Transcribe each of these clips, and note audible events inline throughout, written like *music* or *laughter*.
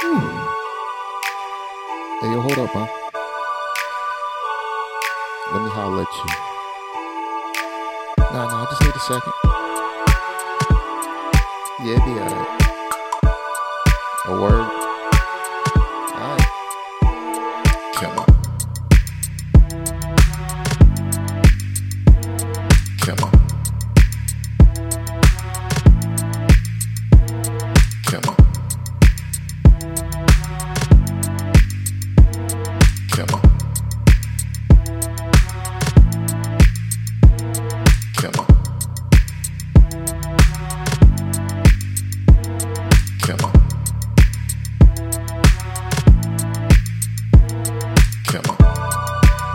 Whew. Hey, yo, hold up, huh? Let me holler at you. Nah, nah, just need a second. Yeah, be alright. A word.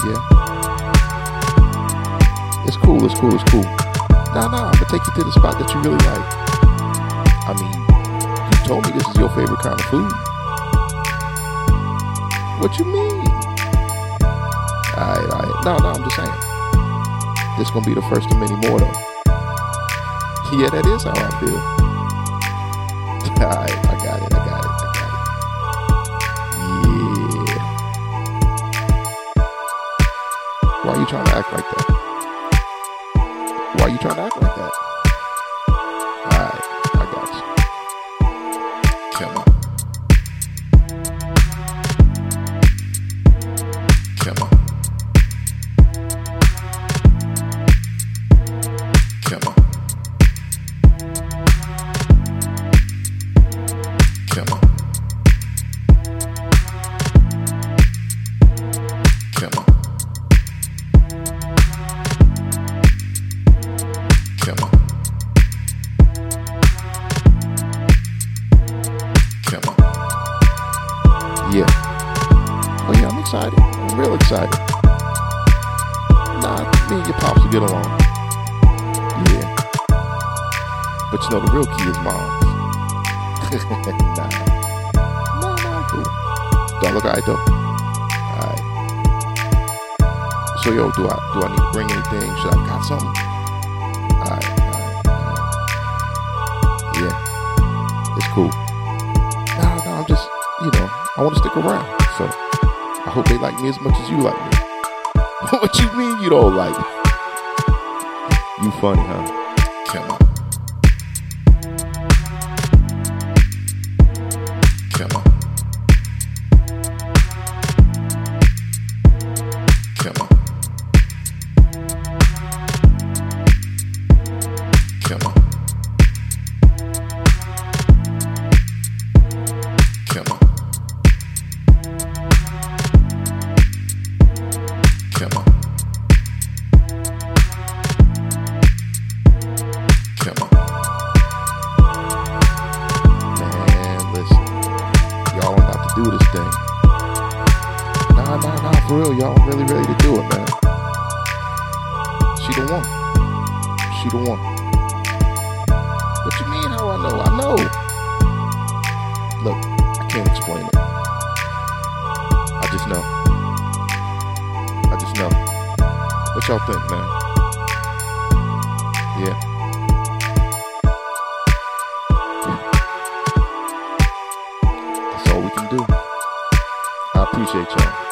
Yeah. It's cool, it's cool, it's cool. Nah, nah, I'm gonna take you to the spot that you really like. I mean, you told me this is your favorite kind of food. What you mean? Alright, alright. No, no, I'm just saying. This gonna be the first of many more though. Yeah, that is how I feel. *laughs* Alright, you trying to act like that? Why you trying to act like that? Alright, I got you. Come on. Come on. Excited. I'm real excited. Nah, me and your pops will get along. Yeah. But you know the real key is mom's. *laughs* nah. Nah, nah, cool. Do I look alright though? Alright. So yo, do I do I need to bring anything? Should I got something? Alright. Yeah. It's cool. Nah, nah, I'm just, you know, I want to stick around. So hope they like me as much as you like me. *laughs* what you mean you don't like me? You funny, huh? Come on. Do this thing. Nah, nah, nah, for real. Y'all really ready to do it, man. She the one. She the one. What you mean how I know? I know. Look, I can't explain it. I just know. I just know. What y'all think, man? Yeah. Appreciate y'all.